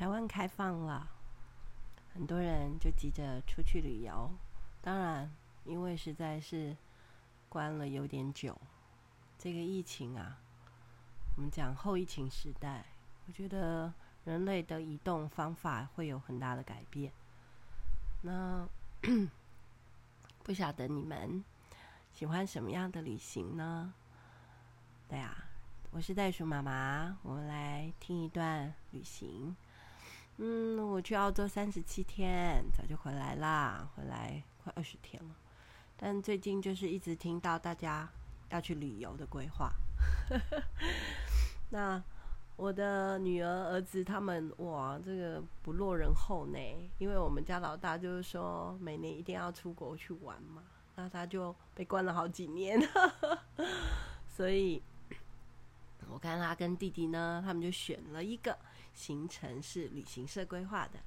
台湾开放了，很多人就急着出去旅游。当然，因为实在是关了有点久，这个疫情啊，我们讲后疫情时代，我觉得人类的移动方法会有很大的改变。那 不晓得你们喜欢什么样的旅行呢？对啊，我是袋鼠妈妈，我们来听一段旅行。嗯，我去澳洲三十七天，早就回来啦，回来快二十天了。但最近就是一直听到大家要去旅游的规划。那我的女儿、儿子他们，哇，这个不落人后呢。因为我们家老大就是说，每年一定要出国去玩嘛，那他就被关了好几年，所以我看他跟弟弟呢，他们就选了一个。行程是旅行社规划的，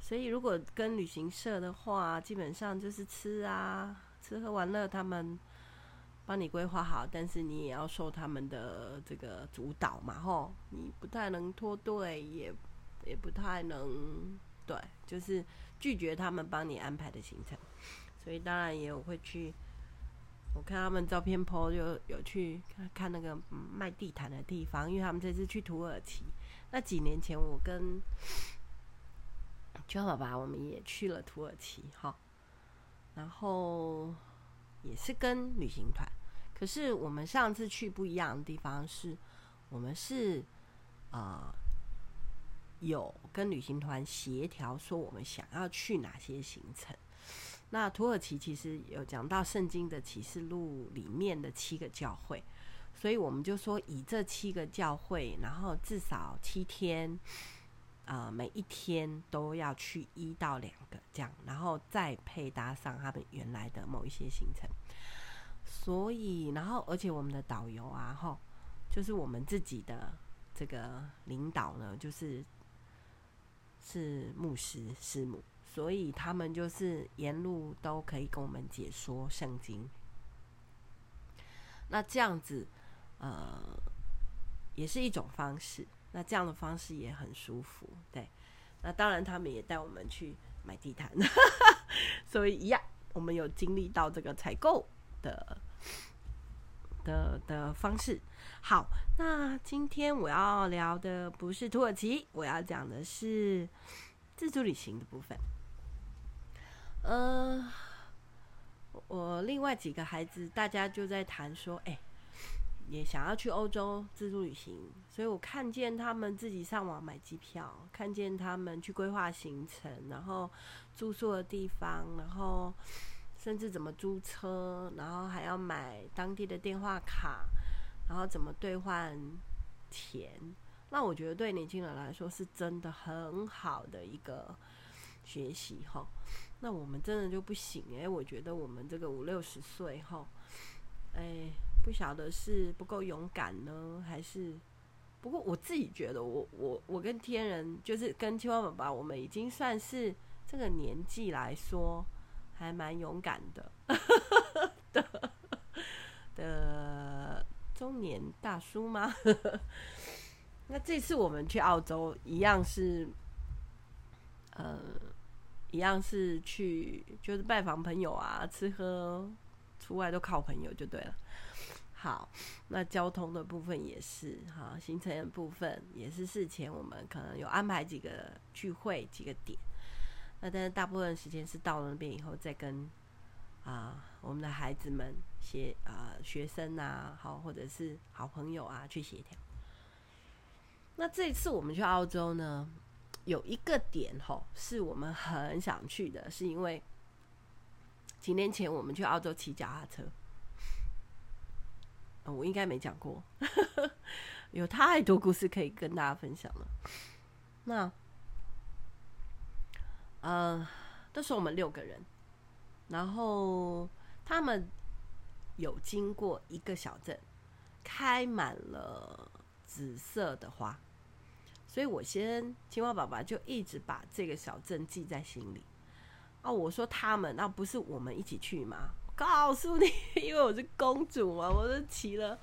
所以如果跟旅行社的话，基本上就是吃啊，吃喝玩乐，他们帮你规划好，但是你也要受他们的这个主导嘛，吼，你不太能脱队，也也不太能对，就是拒绝他们帮你安排的行程，所以当然也有会去。我看他们照片 po 就有去看看那个卖地毯的地方，因为他们这次去土耳其。那几年前，我跟娟爸爸，我们也去了土耳其，哈，然后也是跟旅行团。可是我们上次去不一样的地方是，我们是啊、有跟旅行团协调说我们想要去哪些行程。那土耳其其实有讲到圣经的启示录里面的七个教会。所以我们就说，以这七个教会，然后至少七天，啊、呃，每一天都要去一到两个这样，然后再配搭上他们原来的某一些行程。所以，然后而且我们的导游啊，哈，就是我们自己的这个领导呢，就是是牧师师母，所以他们就是沿路都可以跟我们解说圣经。那这样子。呃，也是一种方式。那这样的方式也很舒服，对。那当然，他们也带我们去买地毯，所以一样，我们有经历到这个采购的的的方式。好，那今天我要聊的不是土耳其，我要讲的是自助旅行的部分。呃，我另外几个孩子，大家就在谈说，哎。也想要去欧洲自助旅行，所以我看见他们自己上网买机票，看见他们去规划行程，然后住宿的地方，然后甚至怎么租车，然后还要买当地的电话卡，然后怎么兑换钱。那我觉得对年轻人来说是真的很好的一个学习哈。那我们真的就不行诶，我觉得我们这个五六十岁哈，哎。不晓得是不够勇敢呢，还是？不过我自己觉得我，我我跟天人，就是跟青蛙爸爸，我们已经算是这个年纪来说，还蛮勇敢的 的的中年大叔吗？那这次我们去澳洲，一样是，呃，一样是去就是拜访朋友啊，吃喝出外都靠朋友就对了。好，那交通的部分也是哈，行程的部分也是事前我们可能有安排几个聚会几个点，那但是大部分时间是到了那边以后再跟啊我们的孩子们协啊学生啊好或者是好朋友啊去协调。那这一次我们去澳洲呢，有一个点吼是我们很想去的，是因为几年前我们去澳洲骑脚踏车。我应该没讲过，有太多故事可以跟大家分享了。那，呃，都是我们六个人，然后他们有经过一个小镇，开满了紫色的花，所以我先青蛙爸爸就一直把这个小镇记在心里。哦，我说他们，那不是我们一起去吗？告诉你，因为我是公主嘛，我就骑了，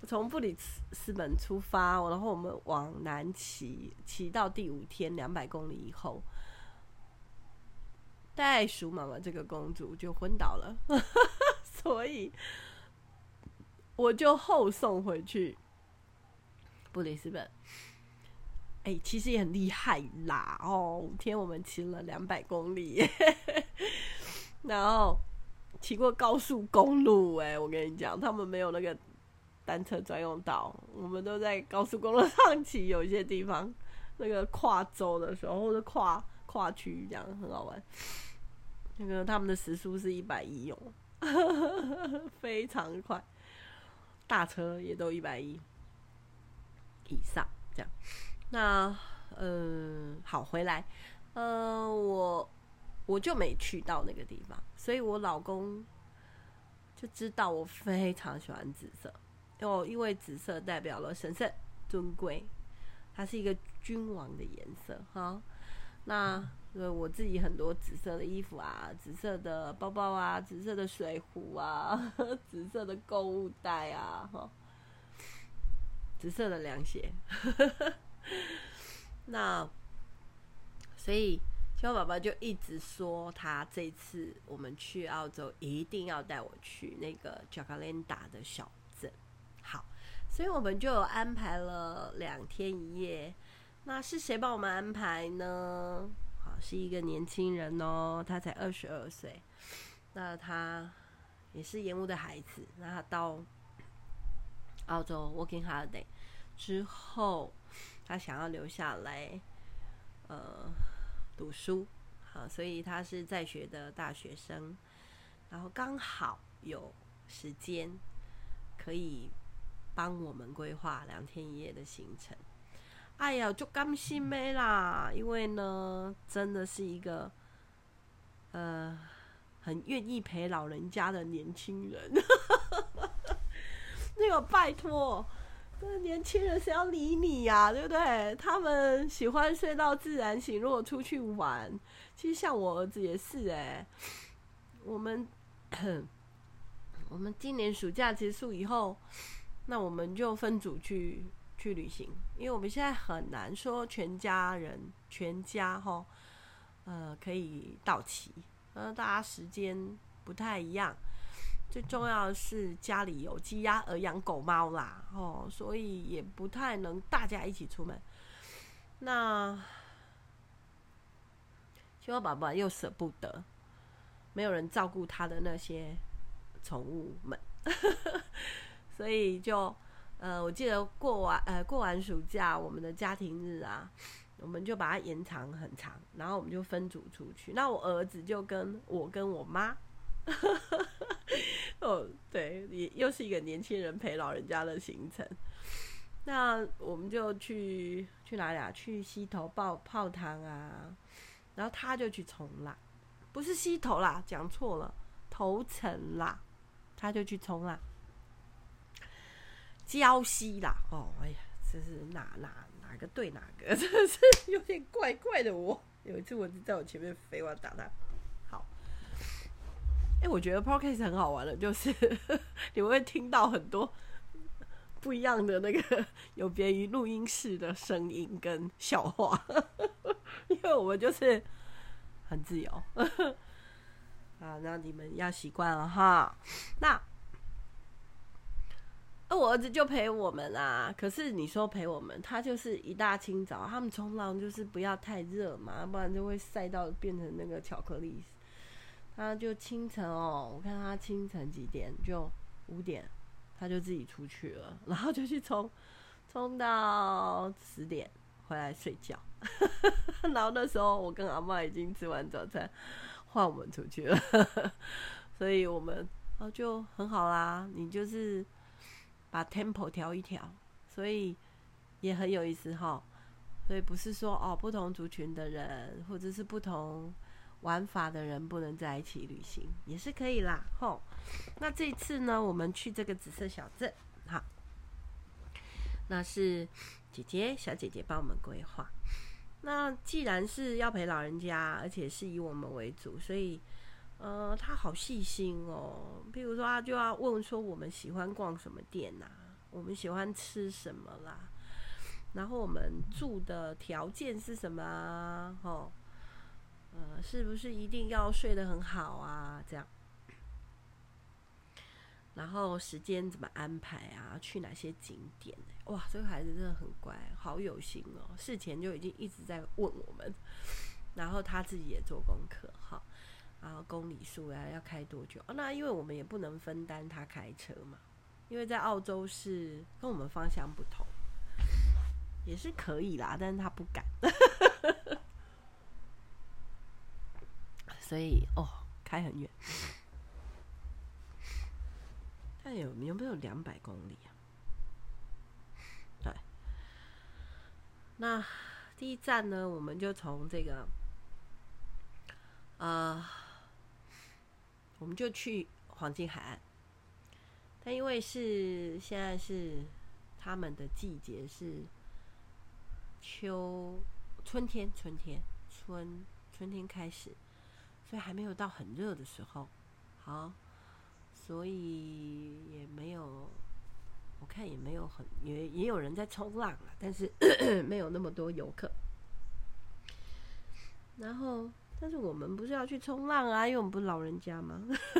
我从布里斯本出发，然后我们往南骑，骑到第五天两百公里以后，袋鼠妈妈这个公主就昏倒了，所以我就后送回去布里斯本。哎、其实也很厉害啦！哦，五天我们骑了两百公里，然后骑过高速公路。哎，我跟你讲，他们没有那个单车专用道，我们都在高速公路上骑。有一些地方那个跨州的时候，或者跨跨区这样很好玩。那个他们的时速是一百一哦，非常快，大车也都一百一以上这样。那，嗯、好，回来，呃，我我就没去到那个地方，所以我老公就知道我非常喜欢紫色，哦，因为紫色代表了神圣、尊贵，它是一个君王的颜色，哈。那，我自己很多紫色的衣服啊，紫色的包包啊，紫色的水壶啊，紫色的购物袋啊，哈，紫色的凉鞋。那，所以小宝宝就一直说，他这次我们去澳洲一定要带我去那个 j a c a l a n d a 的小镇。好，所以我们就有安排了两天一夜。那是谁帮我们安排呢？好，是一个年轻人哦，他才二十二岁。那他也是延误的孩子。那他到澳洲 Working Holiday 之后。他想要留下来，呃，读书，好，所以他是在学的大学生，然后刚好有时间可以帮我们规划两天一夜的行程。哎呀，就甘心没啦，因为呢，真的是一个呃很愿意陪老人家的年轻人，那个拜托。年轻人谁要理你呀、对不对？他们喜欢睡到自然醒。如果出去玩，其实像我儿子也是哎、我们 我们今年暑假结束以后，那我们就分组去去旅行，因为我们现在很难说全家人全家哈，呃，可以到齐，呃，大家时间不太一样。最重要是家里有鸡鸭鹅养狗猫啦，哦，所以也不太能大家一起出门。那青蛙宝宝又舍不得，没有人照顾他的那些宠物们，所以就呃，我记得过完呃过完暑假，我们的家庭日啊，我们就把它延长很长，然后我们就分组出去。那我儿子就跟我跟我妈。哦，对，也又是一个年轻人陪老人家的行程。那我们就去去哪里啊？去溪头泡泡汤啊。然后他就去冲浪，不是溪头啦，讲错了，头城啦。他就去冲浪，礁溪啦。哦，哎呀，这是哪哪哪个对哪个，真是有点怪怪的我。有一次我就在我前面飞，我要打他。哎、我觉得 podcast 很好玩的，就是 你会听到很多不一样的那个有别于录音室的声音跟笑话，因为我们就是很自由 啊。那你们要习惯了哈。那我儿子就陪我们啊，可是你说陪我们，他就是一大清早，他们冲浪就是不要太热嘛，不然就会晒到变成那个巧克力。他就清晨哦，我看他清晨几点，就五点，他就自己出去了，然后就去冲，冲到十点回来睡觉。然后那时候我跟阿妈已经吃完早餐，换我们出去了。所以我们啊就很好啦，你就是把 tempo 调一调，所以也很有意思哈。所以不是说哦不同族群的人或者是不同。玩法的人不能在一起旅行也是可以啦，吼。那这次呢，我们去这个紫色小镇，好，那是姐姐小姐姐帮我们规划。那既然是要陪老人家，而且是以我们为主，所以呃，她好细心哦。比如说，她就要问说我们喜欢逛什么店呐、我们喜欢吃什么啦，然后我们住的条件是什么啊？哦，呃，是不是一定要睡得很好啊？这样，然后时间怎么安排啊？去哪些景点？哇，这个孩子真的很乖，好有心哦，事前就已经一直在问我们，然后他自己也做功课，哈。然后公里数呀，要开多久？哦，那因为我们也不能分担他开车嘛，因为在澳洲是跟我们方向不同，也是可以啦，但是他不敢，所以哦，开很远，看有有没有两百公里啊？对，那第一站呢，我们就从这个，呃。我们就去黄金海岸，但因为是现在是他们的季节是秋春天，春天春春天开始，所以还没有到很热的时候。好，所以也没有，我看也没有很也也有人在冲浪了，但是 没有那么多游客。然后。但是我们不是要去冲浪啊，因为我们不是老人家吗？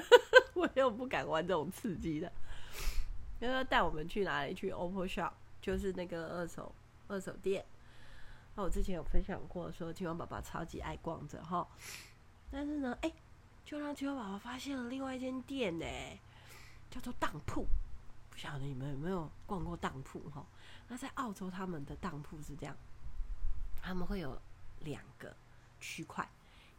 我又不敢玩这种刺激的。因为带我们去哪里？去 OPPO Shop，就是那个二手二手店。那我之前有分享过，说青蛙爸爸超级爱逛着哈。但是呢，哎、就让青蛙爸爸发现了另外一间店呢，叫做当铺。不晓得你们有没有逛过当铺哈？那在澳洲，他们的当铺是这样，他们会有两个区块。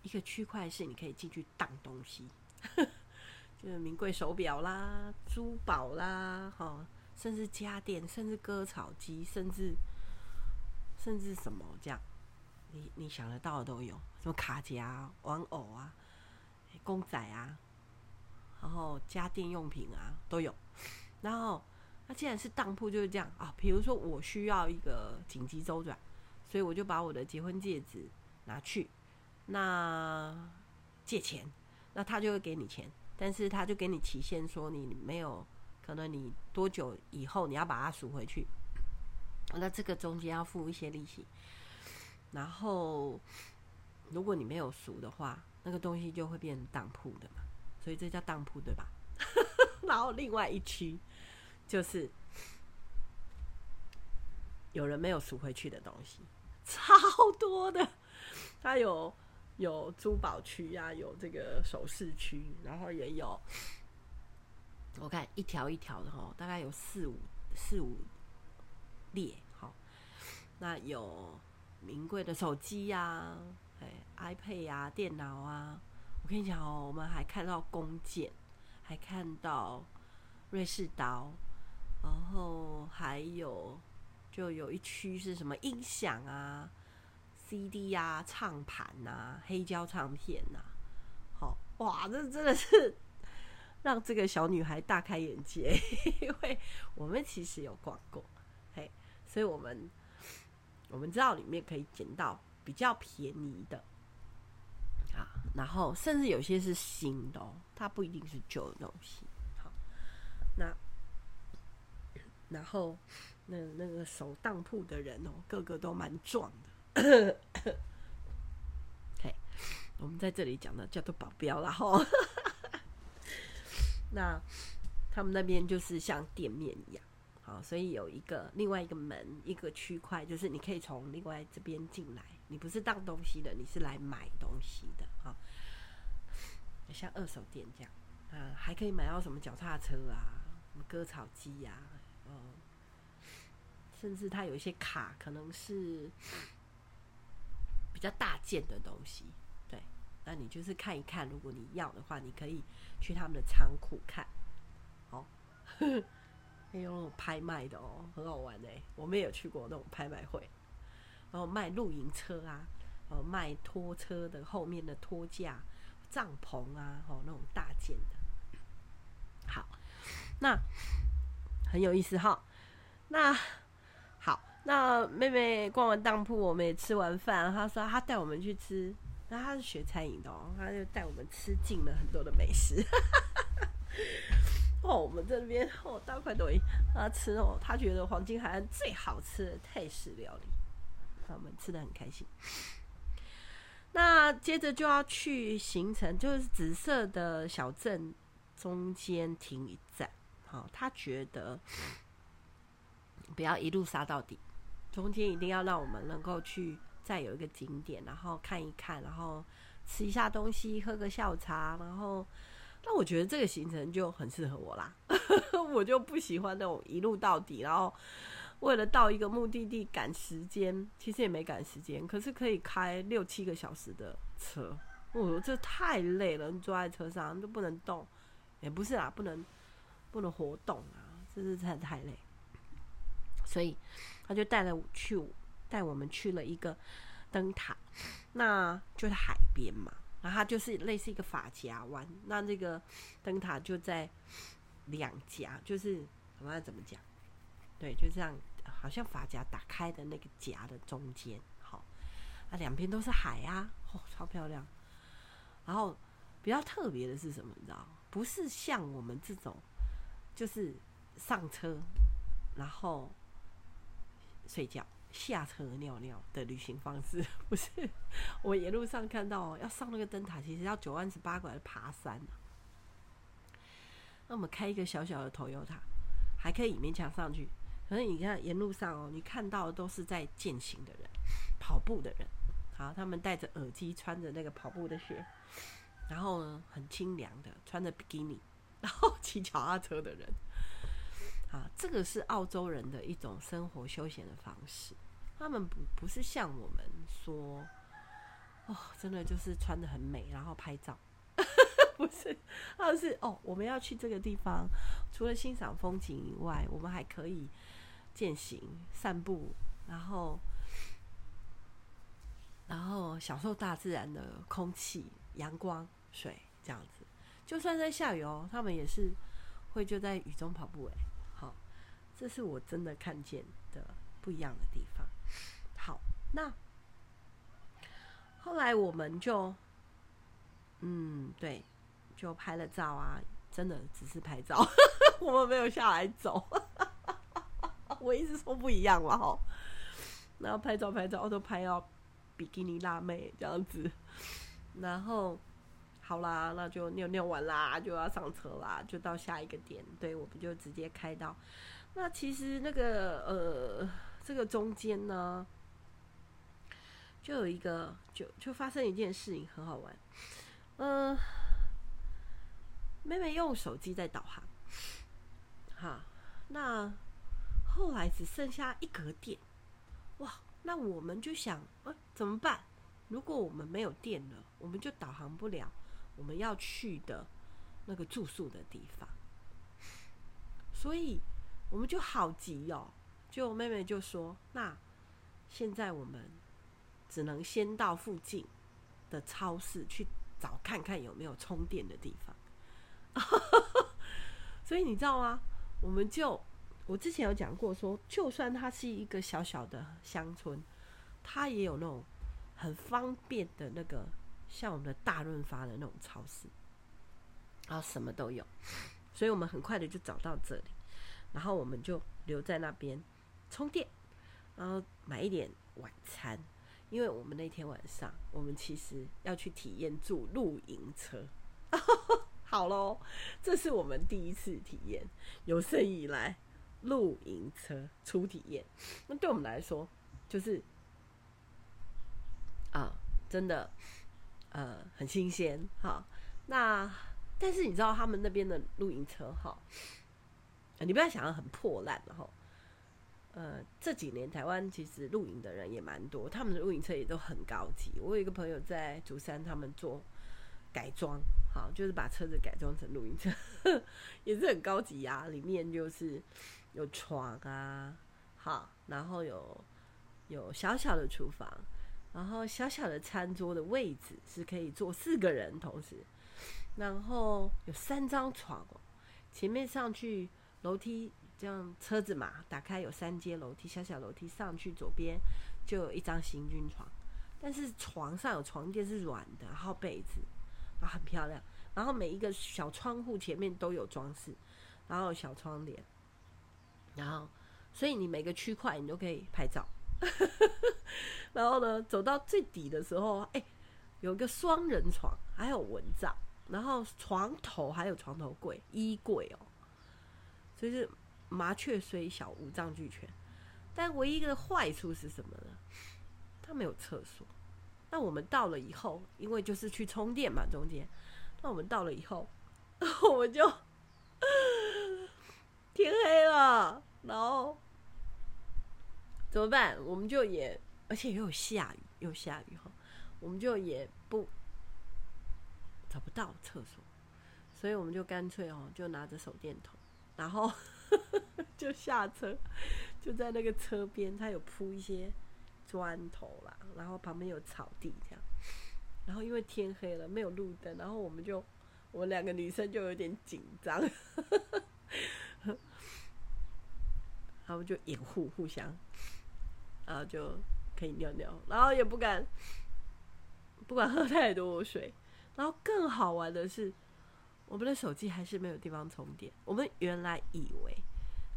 一个区块是你可以进去当东西，就是名贵手表啦、珠宝啦，哈，甚至家电，甚至割草机，甚至甚至什么这样，你你想得到的都有，什么卡夹、玩偶啊、公仔啊，然后家电用品啊都有。然后那既然是当铺就是这样啊，比如说我需要一个紧急周转，所以我就把我的结婚戒指拿去。那借钱，那他就会给你钱，但是他就给你期限，说你没有可能，你多久以后你要把它赎回去，那这个中间要付一些利息。然后如果你没有赎的话，那个东西就会变当铺的嘛，所以这叫当铺对吧？然后另外一区就是有人没有赎回去的东西，超多的，它有。有珠宝区呀，有这个首饰区，然后也有，我看一条一条的哈，大概有四五四五列，好，那有名贵的手机呀，哎，iPad 呀，电脑啊，我跟你讲哦，我们还看到弓箭，还看到瑞士刀，然后还有就有一区是什么音响啊。CD 呀、啊，唱盘呐、啊，黑胶唱片呐、啊，好哇，这真的是让这个小女孩大开眼界，因为我们其实有逛过，嘿，所以我们我们知道里面可以捡到比较便宜的，啊，然后甚至有些是新的哦，它不一定是旧的东西，好，那然后那那个守当铺的人哦，个个都蛮壮的。嘿，我们在这里讲的叫做保镖啦吼。那他们那边就是像店面一样，好，所以有一个另外一个门，一个区块，就是你可以从另外这边进来。你不是当东西的，你是来买东西的啊。像二手店这样，啊，还可以买到什么脚踏车啊，什么割草机呀，嗯，甚至它有一些卡，可能是。比较大件的东西，对，那你就是看一看，如果你要的话，你可以去他们的仓库看，好，可以用那种拍卖的哦，很好玩哎，我们也有去过那种拍卖会，然后卖露营车啊，哦，卖拖车的后面的拖架、帐篷啊，哦，那种大件的，好，那很有意思哈，那好。那妹妹逛完当铺，我们也吃完饭。她说她带我们去吃，那她是学餐饮的哦，她就带我们吃尽了很多的美食。哦，我们这边哦，大快朵颐他吃哦，他觉得黄金海岸最好吃的泰式料理，他们吃得很开心。那接着就要去行程，就是紫色的小镇中间停一站。好，他觉得不要一路杀到底，中间一定要让我们能够去再有一个景点，然后看一看，然后吃一下东西，喝个下午茶，然后。那我觉得这个行程就很适合我啦，我就不喜欢那种一路到底，然后为了到一个目的地赶时间，其实也没赶时间，可是可以开六七个小时的车，我这太累了，坐在车上都不能动，也不是啦，不能不能活动啊，这是太太累，所以他就带了我去，带我们去了一个灯塔，那就是海边嘛。然后它就是类似一个发夹弯，那这个灯塔就在两颊，就是我们要怎么讲？对，就这样，好像发夹打开的那个夹的中间，好，啊，两边都是海啊，哦，超漂亮。然后比较特别的是什么？你知道？不是像我们这种，就是上车然后睡觉。下车尿尿的旅行方式，不是我沿路上看到哦要上那个灯塔，其实要九弯十八拐的爬山。那我们开一个小小的头油塔还可以勉强上去。可是你看沿路上哦，你看到的都是在健行的人、跑步的人。好，他们戴着耳机，穿着那个跑步的鞋，然后呢很清凉的穿着比基尼，然后骑脚踏车的人。啊，这个是澳洲人的一种生活休闲的方式。他们不不是像我们说，哦，真的就是穿的很美，然后拍照，不是，他是哦，我们要去这个地方，除了欣赏风景以外，我们还可以健行、散步，然后然后享受大自然的空气、阳光、水，这样子。就算在下雨哦，他们也是会就在雨中跑步。哎，好，这是我真的看见的不一样的地方。那后来我们就，嗯，对，就拍了照啊，真的只是拍照，我们没有下来走。我一直说不一样了哈，然后拍照拍照都拍到比基尼辣妹这样子，然后好啦，那就尿尿完啦，就要上车啦，就到下一个点，对，我们就直接开到。那其实那个呃，这个中间呢。就有一个，就就发生一件事情，很好玩。嗯、妹妹用手机在导航，哈，那后来只剩下一格电，哇，那我们就想，呃、怎么办？如果我们没有电了，我们就导航不了我们要去的那个住宿的地方，所以我们就好急哦。就妹妹就说，那现在我们。只能先到附近的超市去找看看有没有充电的地方，所以你知道吗？我们就我之前有讲过说，就算它是一个小小的乡村，它也有那种很方便的那个像我们的大润发的那种超市，然后什么都有，所以我们很快的就找到这里，然后我们就留在那边充电，然后买一点晚餐。因为我们那天晚上，我们其实要去体验住露营车。好喽，这是我们第一次体验，有生以来露营车初体验。那对我们来说，就是啊，真的呃很新鲜。好，那但是你知道他们那边的露营车哈，你不要想要很破烂的哈。呃，这几年台湾其实露营的人也蛮多，他们的露营车也都很高级。我有一个朋友在竹山，他们做改装，好，就是把车子改装成露营车，也是很高级、啊。里面就是有床啊，好，然后有有小小的厨房，然后小小的餐桌的位置是可以坐四个人同时，然后有三张床，前面上去楼梯。这样车子嘛，打开有三阶楼梯，小小楼梯上去，左边就有一张行军床，但是床上有床垫是软的，然后被子啊很漂亮，然后每一个小窗户前面都有装饰，然后小窗帘，然后所以你每个区块你都可以拍照。然后呢，走到最底的时候，哎，有一个双人床，还有蚊帐，然后床头还有床头柜、衣柜哦，所以是麻雀虽小，五脏俱全。但唯一的坏处是什么呢？它没有厕所。那我们到了以后，因为就是去充电嘛，中间。那我们到了以后，我们就 天黑了，然后。怎么办？我们就也，而且又有下雨，又下雨哈，我们就也不找不到厕所，所以我们就干脆哦，就拿着手电筒，然后 就下车，就在那个车边，它有铺一些砖头啦，然后旁边有草地这样，然后因为天黑了，没有路灯，然后我们就我们两个女生就有点紧张，然后就掩护互相。然后就可以尿尿，然后也不敢，不敢喝太多水。然后更好玩的是，我们的手机还是没有地方充电。我们原来以为，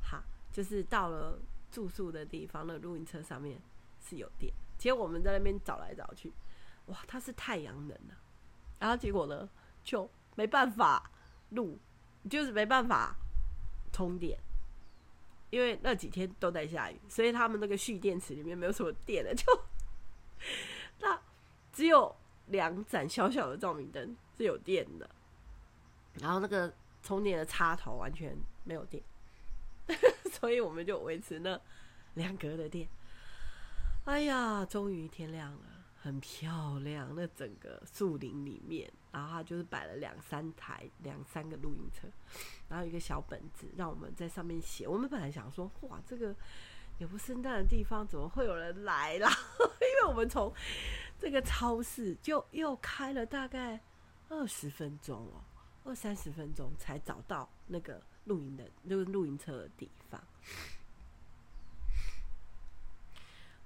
哈，就是到了住宿的地方，那露营车上面是有电。结果我们在那边找来找去，哇，它是太阳能的。然后结果呢，就没办法录，就是没办法充电。因为那几天都在下雨，所以他们那个蓄电池里面没有什么电了，就那只有两盏小小的照明灯是有电的，然后那个充电的插头完全没有电，所以我们就维持那两格的电。哎呀，终于天亮了。很漂亮，那整个树林里面，然后他就是摆了两三台、两三个露营车，然后一个小本子，让我们在上面写。我们本来想说，哇，这个也不圣诞的地方，怎么会有人来啦？因为我们从这个超市就又开了大概二十分钟哦，二三十分钟才找到那个露营的，就是露营车的地方。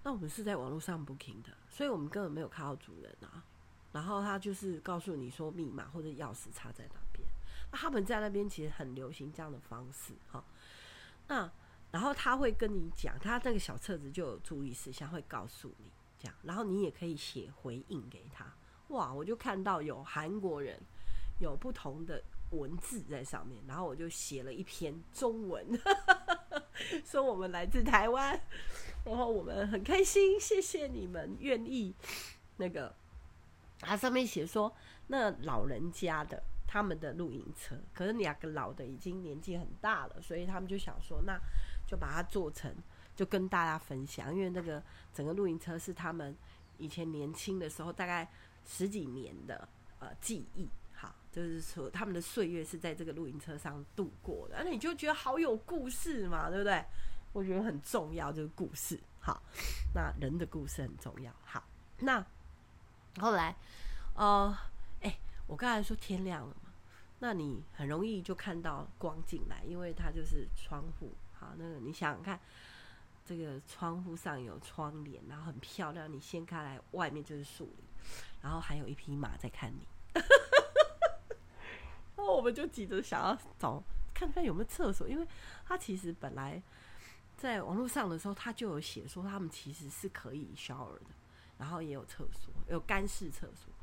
那我们是在网络上 booking 的，所以我们根本没有看到主人啊。然后他就是告诉你说密码或者钥匙插在哪边。那他们在那边其实很流行这样的方式哈。那然后他会跟你讲，他那个小册子就有注意事项会告诉你这样。然后你也可以写回应给他。哇，我就看到有韩国人有不同的文字在上面，然后我就写了一篇中文，说我们来自台湾。然后我们很开心，谢谢你们愿意那个，它上面写说，那老人家的他们的露营车，可是两个老的已经年纪很大了，所以他们就想说，那就把它做成，就跟大家分享，因为那个整个露营车是他们以前年轻的时候，大概十几年的呃记忆，就是说他们的岁月是在这个露营车上度过的，那你就觉得好有故事嘛，对不对？我觉得很重要，这个故事。好，那人的故事很重要。好，那后来，呃，哎、我刚才说天亮了嘛，那你很容易就看到光进来，因为它就是窗户。好，那个你想想看，这个窗户上有窗帘，然后很漂亮。你掀开来，外面就是树林，然后还有一匹马在看你。然后我们就急着想要找看看有没有厕所，因为他其实本来。在网络上的时候，他就有写说他们其实是可以 shower 的，然后也有厕所，有干式厕所，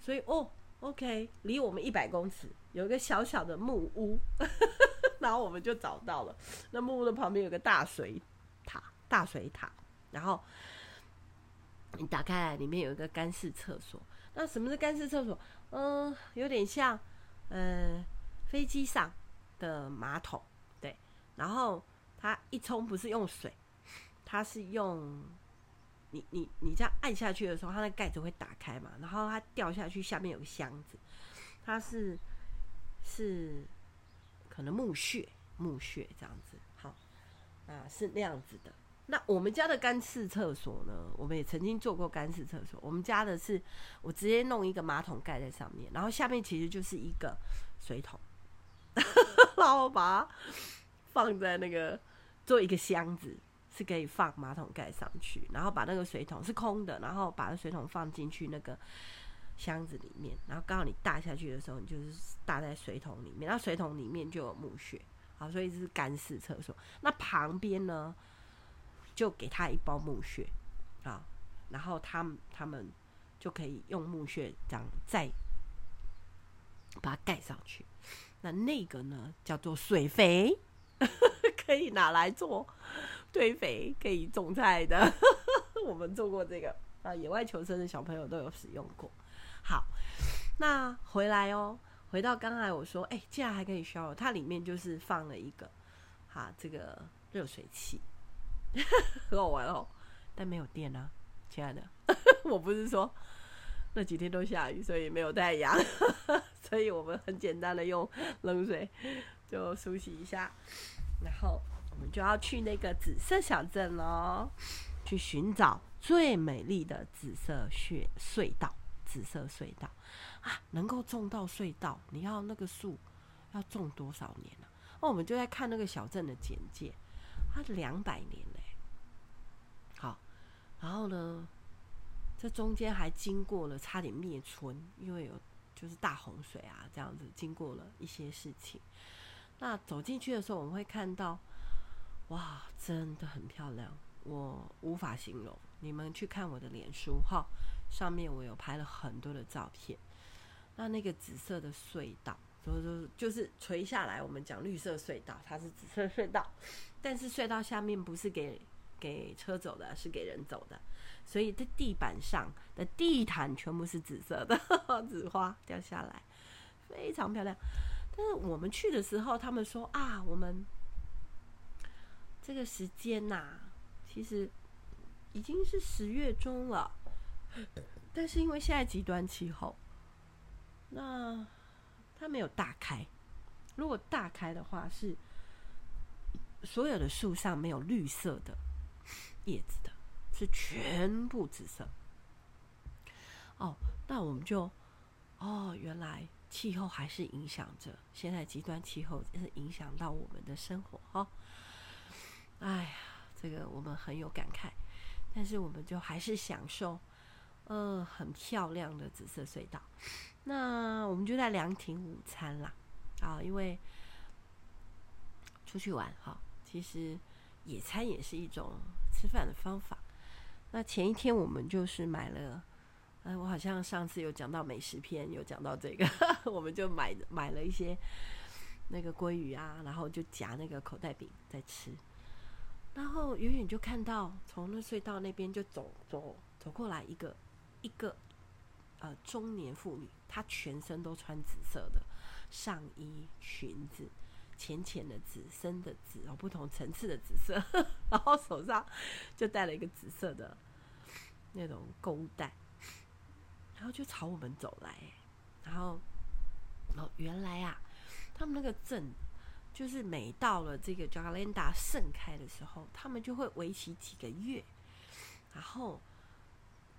所以哦，OK，离我们一百公尺有一个小小的木屋，然后我们就找到了。那木屋的旁边有个大水塔，大水塔，然后你打开来，里面有一个干式厕所。那什么是干式厕所？嗯，有点像、呃、飞机上的马桶，对，然后。它一冲不是用水，它是用你你你这样按下去的时候，它的盖子会打开嘛，然后它掉下去，下面有个箱子，它是是可能木屑木屑这样子，好啊，是那样子的。那我们家的干式厕所呢，我们也曾经做过干式厕所。我们家的是我直接弄一个马桶盖在上面，然后下面其实就是一个水桶，然后把它放在那个。做一个箱子是可以放马桶盖上去，然后把那个水桶是空的，然后把那水桶放进去那个箱子里面，然后刚好你大下去的时候，你就是大在水桶里面，然后水桶里面就有墓穴，好，所以这是干式厕所。那旁边呢，就给他一包木屑啊，然后他们他们就可以用木屑这样再把它盖上去。那那个呢，叫做水肥，可以拿来做堆肥，可以种菜的。我们做过这个啊，野外求生的小朋友都有使用过。好，那回来哦，回到刚才我说，哎、欸，竟然还可以烧，它里面就是放了一个，哈，这个热水器，很好玩哦，但没有电啊，亲爱的，我不是说那几天都下雨，所以没有太阳，所以我们很简单的用冷水就梳洗一下，然后我们就要去那个紫色小镇喽，去寻找最美丽的紫色穴隧道。紫色隧道啊，能够种到隧道，你要那个树要种多少年呢？啊？那我们就在看那个小镇的简介，它两百年呢。然后呢，这中间还经过了差点灭村，因为有就是大洪水啊，这样子经过了一些事情。那走进去的时候，我们会看到，哇，真的很漂亮，我无法形容。你们去看我的脸书哈。上面我有拍了很多的照片，那那个紫色的隧道，就是就是垂下来。我们讲绿色隧道，它是紫色隧道，但是隧道下面不是给给车走的，是给人走的，所以这地板上的地毯全部是紫色的，紫花掉下来，非常漂亮。但是我们去的时候，他们说啊，我们这个时间呐、其实已经是十月中了。但是因为现在极端气候，那它没有大开。如果大开的话，是所有的树上没有绿色的叶子的，是全部紫色。哦，那我们就哦，原来气候还是影响着。现在极端气候是影响到我们的生活哈。哎呀，这个我们很有感慨，但是我们就还是享受。呃，很漂亮的紫色隧道。那我们就在凉亭午餐啦，啊，因为出去玩哈，其实野餐也是一种吃饭的方法。那前一天我们就是买了，呃，我好像上次有讲到美食篇，有讲到这个，我们就买买了一些那个鲑鱼啊，然后就夹那个口袋饼在吃。然后远远就看到从那隧道那边就走走走过来一个。一个呃中年妇女，她全身都穿紫色的上衣裙子，浅浅的紫，深的紫，哦，不同层次的紫色，然后手上就带了一个紫色的那种购物袋，然后就朝我们走来，然后哦，原来啊，他们那个镇就是每到了这个 Jacaranda 盛开的时候，他们就会为期几个月，然后。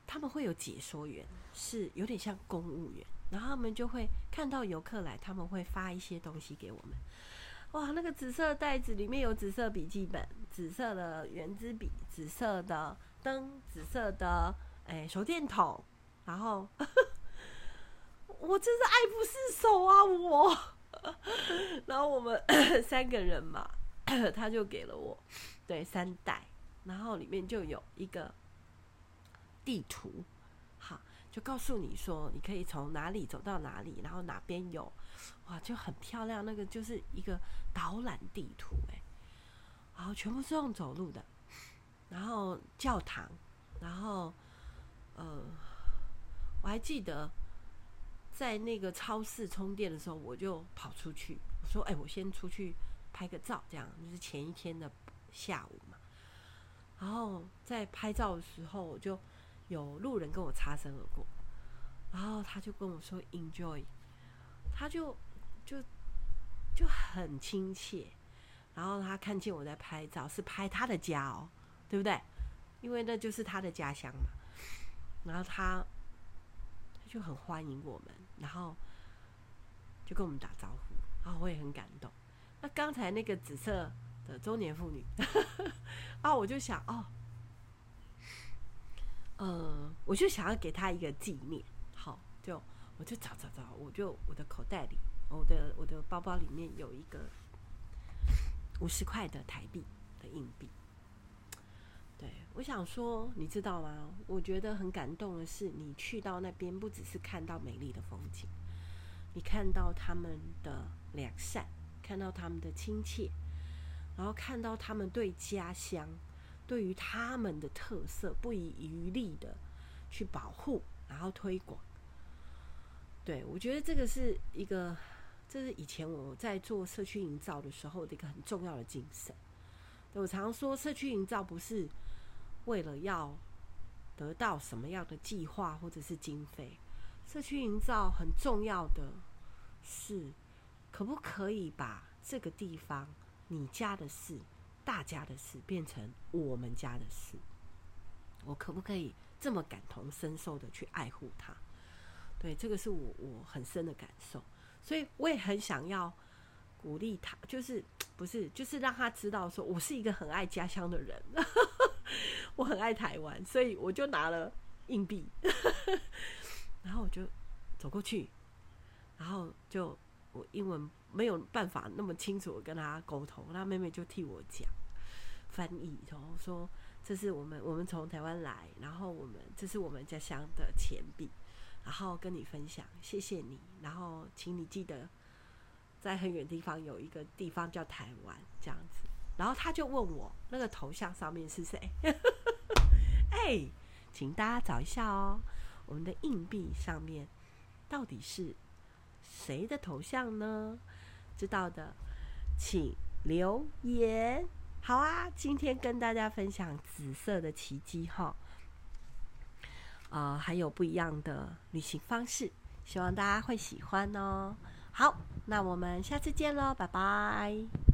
他们会有解说员，是有点像公务员，然后他们就会看到游客来，他们会发一些东西给我们。哇，那个紫色袋子里面有紫色笔记本、紫色的圆珠笔、紫色的灯、紫色的哎手电筒，然后 我真是爱不释手啊！我，然后我们 三个人嘛，他就给了我对三袋，然后里面就有一个。地图，好，就告诉你说，你可以从哪里走到哪里，然后哪边有，哇，就很漂亮。那个就是一个导览地图，哎，然后全部是用走路的。然后教堂，然后，呃，我还记得在那个超市充电的时候，我就跑出去，我说，哎，我先出去拍个照，这样就是前一天的下午嘛。然后在拍照的时候，我就。有路人跟我擦身而过，然后他就跟我说 “enjoy”，他就就就很亲切。然后他看见我在拍照，是拍他的家哦，对不对？因为那就是他的家乡嘛。然后他他就很欢迎我们，然后就跟我们打招呼，然后我也很感动。那刚才那个紫色的中年妇女，啊，我就想哦。呃，我就想要给他一个纪念，好，就我就找找找，我就我的口袋里，我的我的包包里面有一个五十块的台币的硬币。对，我想说，你知道吗？我觉得很感动的是，你去到那边，不只是看到美丽的风景，你看到他们的良善，看到他们的亲切，然后看到他们对家乡，对于他们的特色不遗余力的去保护，然后推广。对，我觉得这个是一个，这是以前我在做社区营造的时候的一个很重要的精神。我常说，社区营造不是为了要得到什么样的计划或者是经费，社区营造很重要的是，可不可以把这个地方你家的事、大家的事变成我们家的事？我可不可以这么感同身受的去爱护它？对，这个是我我很深的感受，所以我也很想要鼓励他，就是不是就是让他知道说，我是一个很爱家乡的人。我很爱台湾，所以我就拿了硬币，然后我就走过去，然后就我英文没有办法那么清楚跟他沟通，那妹妹就替我讲翻译，然后说这是我们我们从台湾来，然后我们这是我们家乡的钱币，然后跟你分享，谢谢你，然后请你记得在很远地方有一个地方叫台湾，这样子。然后他就问我，那个头像上面是谁？哎，请大家找一下哦，我们的硬币上面到底是谁的头像呢？知道的请留言。好啊，今天跟大家分享紫色的奇迹哈，啊，还有不一样的旅行方式，希望大家会喜欢哦。好，那我们下次见喽，拜拜。